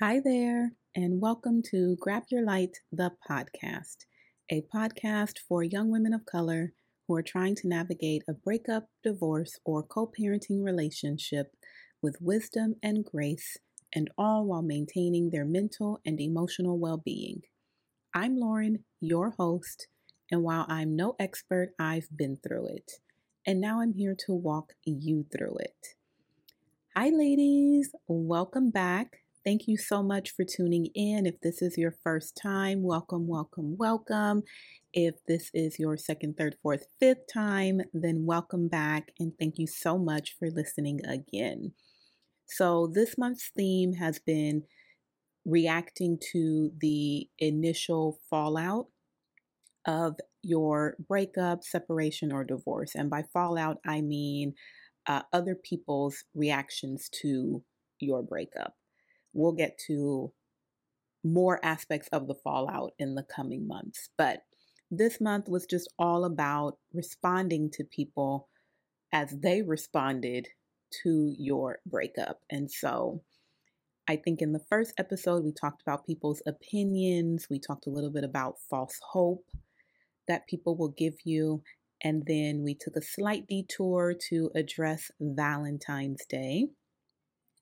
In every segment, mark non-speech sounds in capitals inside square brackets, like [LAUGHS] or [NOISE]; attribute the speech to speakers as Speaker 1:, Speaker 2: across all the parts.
Speaker 1: Hi there, and welcome to Grab Your Light, the podcast, a podcast for young women of color who are trying to navigate a breakup, divorce, or co parenting relationship with wisdom and grace, and all while maintaining their mental and emotional well being. I'm Lauren, your host, and while I'm no expert, I've been through it. And now I'm here to walk you through it. Hi, ladies. Welcome back Thank you so much for tuning in. If this is your first time, welcome, welcome, welcome. If this is your second, third, fourth, fifth time, then welcome back and thank you so much for listening again. So, this month's theme has been reacting to the initial fallout of your breakup, separation, or divorce. And by fallout, I mean uh, other people's reactions to your breakup we'll get to more aspects of the fallout in the coming months. But this month was just all about responding to people as they responded to your breakup. And so I think in the first episode, we talked about people's opinions, we talked a little bit about false hope that people will give you. And then we took a slight detour to address Valentine's Day.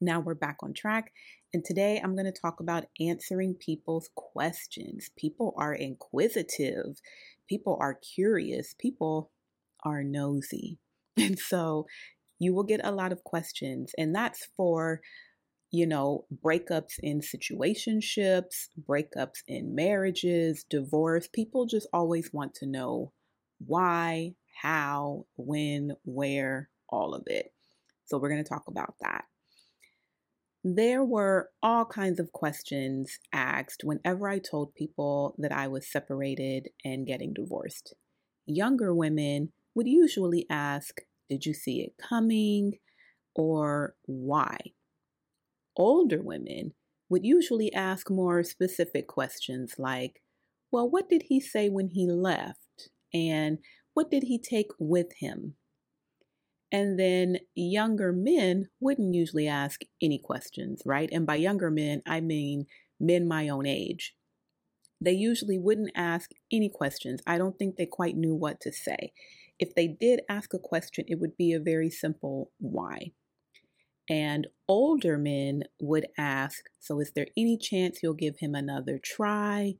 Speaker 1: Now we're back on track and today I'm going to talk about answering people's questions. People are inquisitive, people are curious, people are nosy. [LAUGHS] And so you will get a lot of questions, and that's for you know, breakups in situationships, breakups in marriages, divorce. People just always want to know why, how, when, where, all of it. So, we're going to talk about that. There were all kinds of questions asked whenever I told people that I was separated and getting divorced. Younger women would usually ask, Did you see it coming? or Why? Older women would usually ask more specific questions like, Well, what did he say when he left? And what did he take with him? And then younger men wouldn't usually ask any questions, right? And by younger men, I mean men my own age. They usually wouldn't ask any questions. I don't think they quite knew what to say. If they did ask a question, it would be a very simple why. And older men would ask, So, is there any chance you'll give him another try?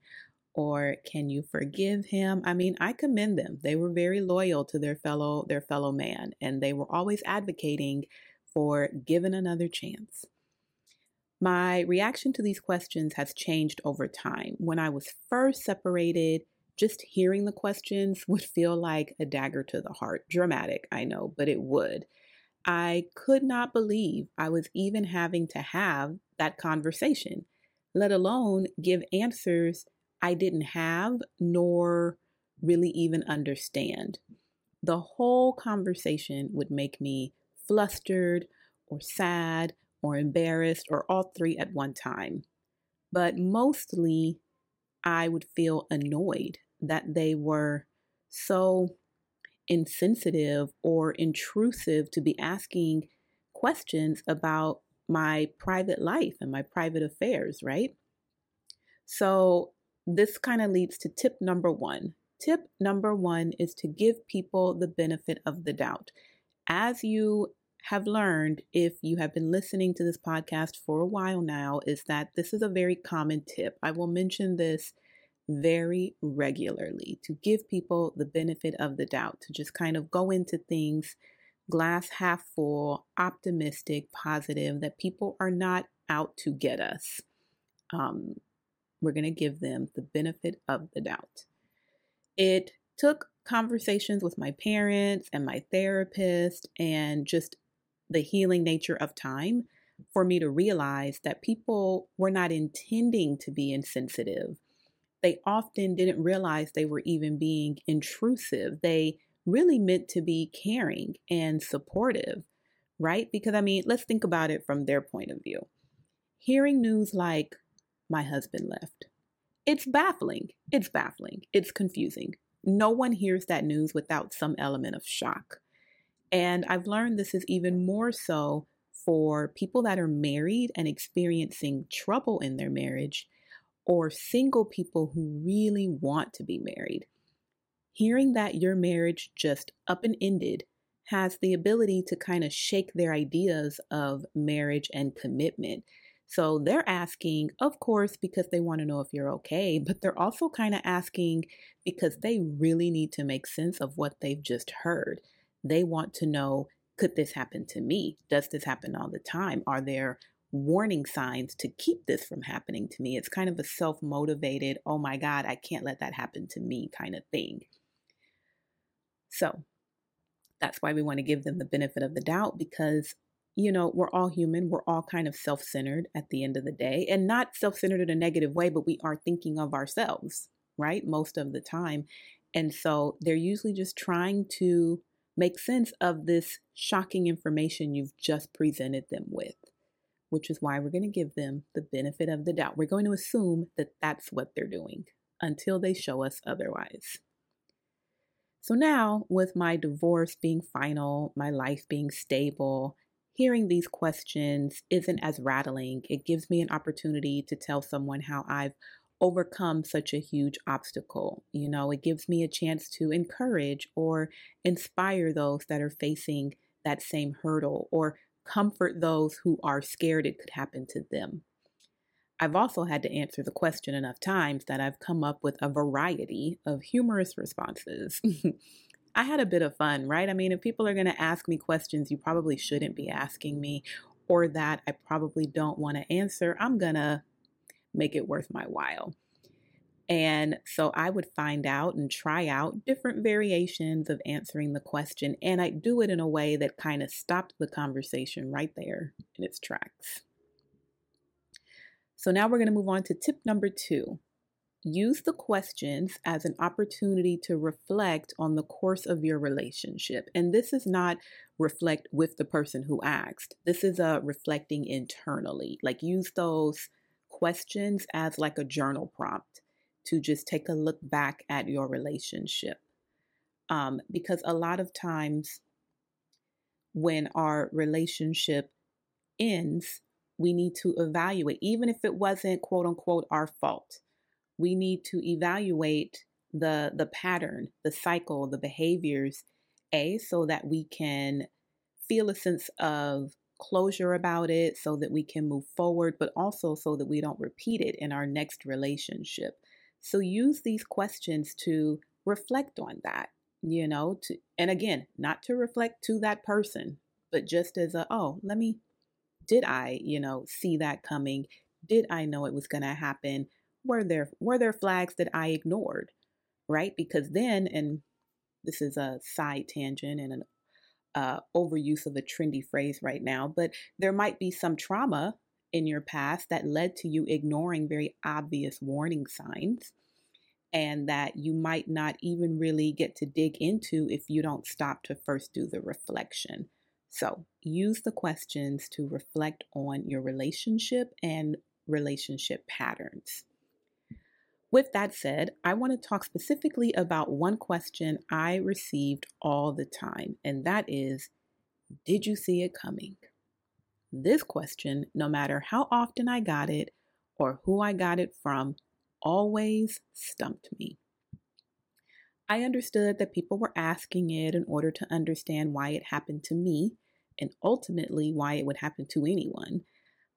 Speaker 1: Or can you forgive him? I mean, I commend them. They were very loyal to their fellow their fellow man and they were always advocating for given another chance. My reaction to these questions has changed over time. When I was first separated, just hearing the questions [LAUGHS] would feel like a dagger to the heart. Dramatic, I know, but it would. I could not believe I was even having to have that conversation, let alone give answers I didn't have nor really even understand. The whole conversation would make me flustered or sad or embarrassed or all three at one time. But mostly, I would feel annoyed that they were so insensitive or intrusive to be asking questions about my private life and my private affairs, right? So this kind of leads to tip number one. Tip number one is to give people the benefit of the doubt. As you have learned, if you have been listening to this podcast for a while now, is that this is a very common tip. I will mention this very regularly to give people the benefit of the doubt, to just kind of go into things glass half full, optimistic, positive, that people are not out to get us. Um, we're going to give them the benefit of the doubt. It took conversations with my parents and my therapist and just the healing nature of time for me to realize that people were not intending to be insensitive. They often didn't realize they were even being intrusive. They really meant to be caring and supportive, right? Because I mean, let's think about it from their point of view. Hearing news like, my husband left. It's baffling. It's baffling. It's confusing. No one hears that news without some element of shock. And I've learned this is even more so for people that are married and experiencing trouble in their marriage, or single people who really want to be married. Hearing that your marriage just up and ended has the ability to kind of shake their ideas of marriage and commitment. So they're asking, of course, because they want to know if you're okay, but they're also kind of asking because they really need to make sense of what they've just heard. They want to know could this happen to me? Does this happen all the time? Are there warning signs to keep this from happening to me? It's kind of a self motivated, oh my God, I can't let that happen to me kind of thing. So that's why we want to give them the benefit of the doubt because you know, we're all human. We're all kind of self centered at the end of the day, and not self centered in a negative way, but we are thinking of ourselves, right? Most of the time. And so they're usually just trying to make sense of this shocking information you've just presented them with, which is why we're going to give them the benefit of the doubt. We're going to assume that that's what they're doing until they show us otherwise. So now, with my divorce being final, my life being stable, hearing these questions isn't as rattling. It gives me an opportunity to tell someone how I've overcome such a huge obstacle. You know, it gives me a chance to encourage or inspire those that are facing that same hurdle or comfort those who are scared it could happen to them. I've also had to answer the question enough times that I've come up with a variety of humorous responses. [LAUGHS] I had a bit of fun, right? I mean, if people are going to ask me questions you probably shouldn't be asking me or that I probably don't want to answer, I'm going to make it worth my while. And so I would find out and try out different variations of answering the question. And I'd do it in a way that kind of stopped the conversation right there in its tracks. So now we're going to move on to tip number two. Use the questions as an opportunity to reflect on the course of your relationship. And this is not reflect with the person who asked. This is a reflecting internally. Like use those questions as like a journal prompt to just take a look back at your relationship. Um, because a lot of times when our relationship ends, we need to evaluate, even if it wasn't quote unquote our fault. We need to evaluate the the pattern, the cycle, the behaviors, a so that we can feel a sense of closure about it, so that we can move forward, but also so that we don't repeat it in our next relationship. So use these questions to reflect on that, you know, to and again, not to reflect to that person, but just as a oh, let me did I, you know, see that coming? Did I know it was going to happen? Were there were there flags that I ignored? Right? Because then and this is a side tangent and an uh, overuse of a trendy phrase right now, but there might be some trauma in your past that led to you ignoring very obvious warning signs and that you might not even really get to dig into if you don't stop to first do the reflection. So use the questions to reflect on your relationship and relationship patterns. With that said, I want to talk specifically about one question I received all the time, and that is Did you see it coming? This question, no matter how often I got it or who I got it from, always stumped me. I understood that people were asking it in order to understand why it happened to me and ultimately why it would happen to anyone.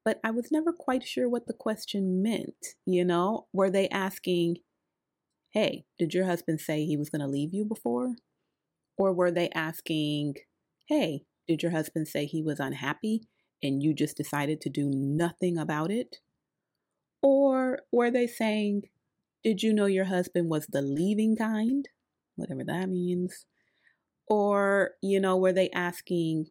Speaker 1: But I was never quite sure what the question meant. You know, were they asking, hey, did your husband say he was going to leave you before? Or were they asking, hey, did your husband say he was unhappy and you just decided to do nothing about it? Or were they saying, did you know your husband was the leaving kind? whatever that means. Or, you know, were they asking,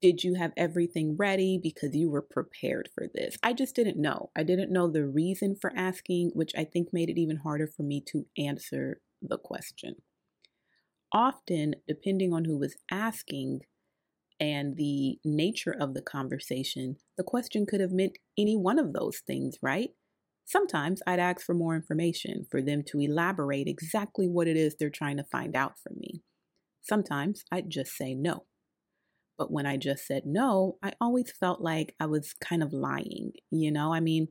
Speaker 1: did you have everything ready because you were prepared for this? I just didn't know. I didn't know the reason for asking, which I think made it even harder for me to answer the question. Often, depending on who was asking and the nature of the conversation, the question could have meant any one of those things, right? Sometimes I'd ask for more information for them to elaborate exactly what it is they're trying to find out from me. Sometimes I'd just say no. But when I just said no, I always felt like I was kind of lying. You know, I mean,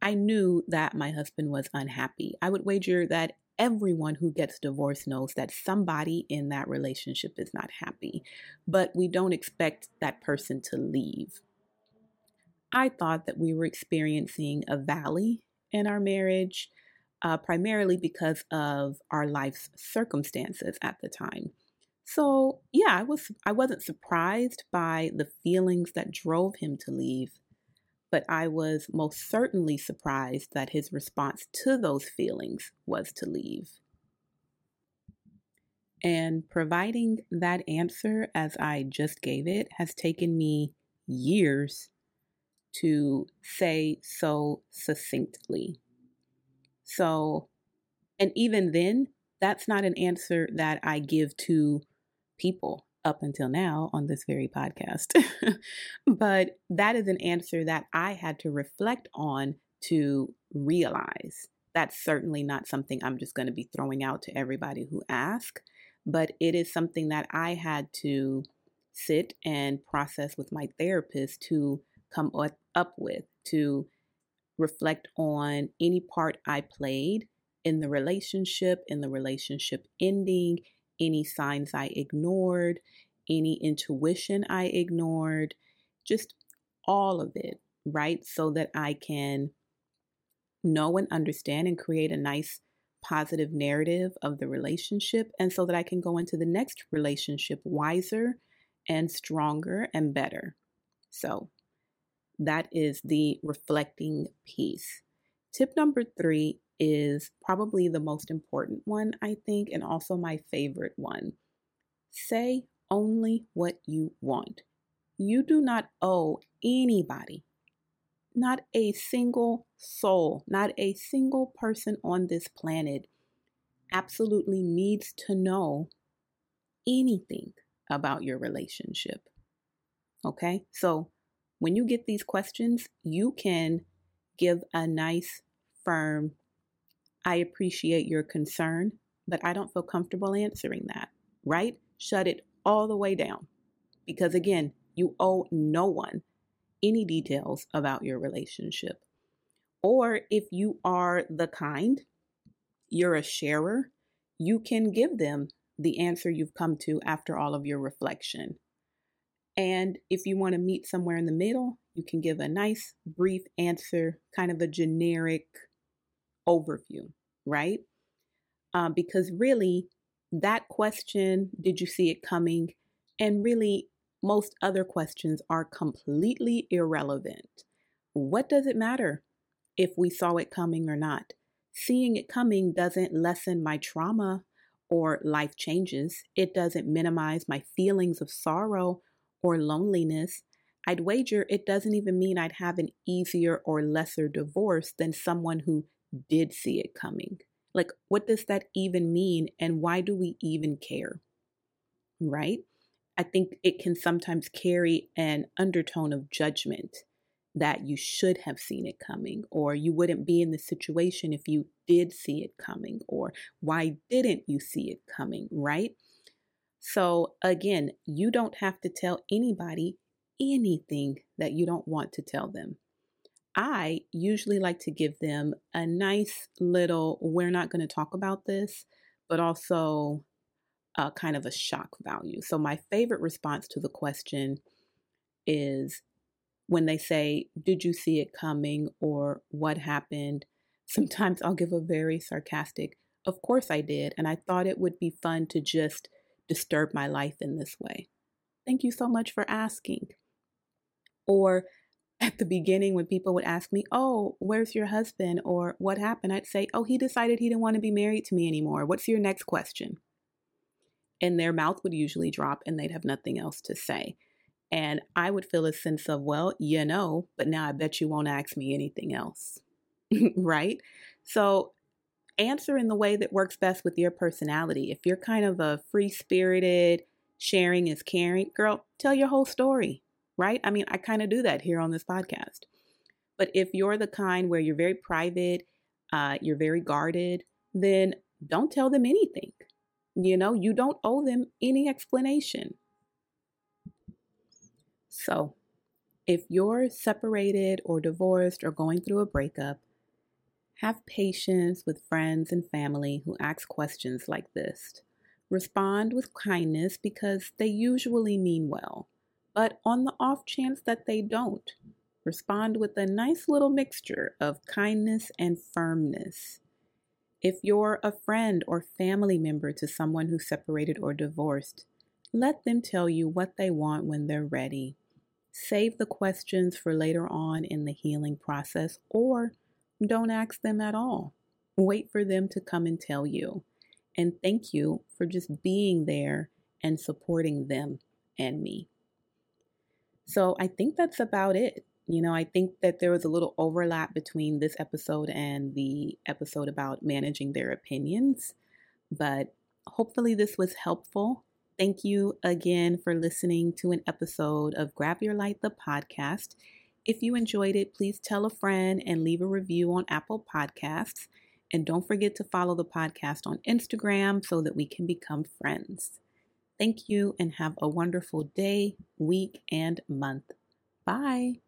Speaker 1: I knew that my husband was unhappy. I would wager that everyone who gets divorced knows that somebody in that relationship is not happy, but we don't expect that person to leave. I thought that we were experiencing a valley in our marriage, uh, primarily because of our life's circumstances at the time. So yeah, I was I wasn't surprised by the feelings that drove him to leave, but I was most certainly surprised that his response to those feelings was to leave. And providing that answer as I just gave it has taken me years to say so succinctly. So, and even then, that's not an answer that I give to people up until now on this very podcast. [LAUGHS] but that is an answer that I had to reflect on to realize. That's certainly not something I'm just going to be throwing out to everybody who asks, but it is something that I had to sit and process with my therapist to come up with, to reflect on any part I played in the relationship, in the relationship ending, any signs I ignored, any intuition I ignored, just all of it, right? So that I can know and understand and create a nice positive narrative of the relationship, and so that I can go into the next relationship wiser and stronger and better. So, that is the reflecting piece. Tip number three is probably the most important one, I think, and also my favorite one. Say only what you want. You do not owe anybody, not a single soul, not a single person on this planet absolutely needs to know anything about your relationship. Okay? So when you get these questions, you can give a nice, firm, I appreciate your concern, but I don't feel comfortable answering that, right? Shut it all the way down. Because again, you owe no one any details about your relationship. Or if you are the kind, you're a sharer, you can give them the answer you've come to after all of your reflection. And if you want to meet somewhere in the middle, you can give a nice, brief answer, kind of a generic overview, right? Um, because really, that question, did you see it coming? And really, most other questions are completely irrelevant. What does it matter if we saw it coming or not? Seeing it coming doesn't lessen my trauma or life changes. It doesn't minimize my feelings of sorrow or loneliness, I'd wager it doesn't even mean I'd have an easier or lesser divorce than someone who did see it coming. Like, what does that even mean? And why do we even care? Right? I think it can sometimes carry an undertone of judgment that you should have seen it coming, or you wouldn't be in the situation if you did see it coming, or why didn't you see it coming, right? So, again, you don't have to tell anybody anything that you don't want to tell them. I usually like to give them a nice little, we're not going to talk about this, but also a kind of a shock value. So, my favorite response to the question is when they say, Did you see it coming? or What happened? Sometimes I'll give a very sarcastic, Of course I did. And I thought it would be fun to just disturb my life in this way? Thank you so much for asking. Or the beginning, when people would ask me, Oh, where's your husband? or What happened? I'd say, Oh, he decided he didn't want to be married to me anymore. What's your next question? And their mouth would usually drop and they'd have nothing else to say. And I would feel a sense of, Well, you know, but now I bet you won't ask me anything else. [LAUGHS] right? So answer in the way that works best with your personality. If you're kind of a free spirited, sharing is caring, girl, tell your whole story, right? I mean, I kind of do that here on this podcast. But if you're the kind where you're very private, uh, you're very guarded, then don't tell them anything. You know, you don't owe them any explanation. So, if you're separated or divorced or going through a breakup, have patience with friends and family who ask questions like this. Respond with kindness because they usually mean well. But on the off chance that they don't, respond with a nice little mixture of kindness and firmness. If you're a friend or family member to someone who's separated or divorced, let them tell you what they want when they're ready. Save the questions for later on in the healing process or don't ask them at all. Wait for them to come and tell you. And thank you for just being there and supporting them and me. So I think that's about it. You know, I think that there was a little overlap between this episode and the episode about managing their opinions, but hopefully this was helpful. Thank you again for listening to an episode of Grab Your Light, the podcast. If you enjoyed it, please tell a friend and leave a review on Apple Podcasts. And don't forget to follow the podcast on Instagram so that we can become friends. Thank you and have a wonderful day, week, and month. Bye.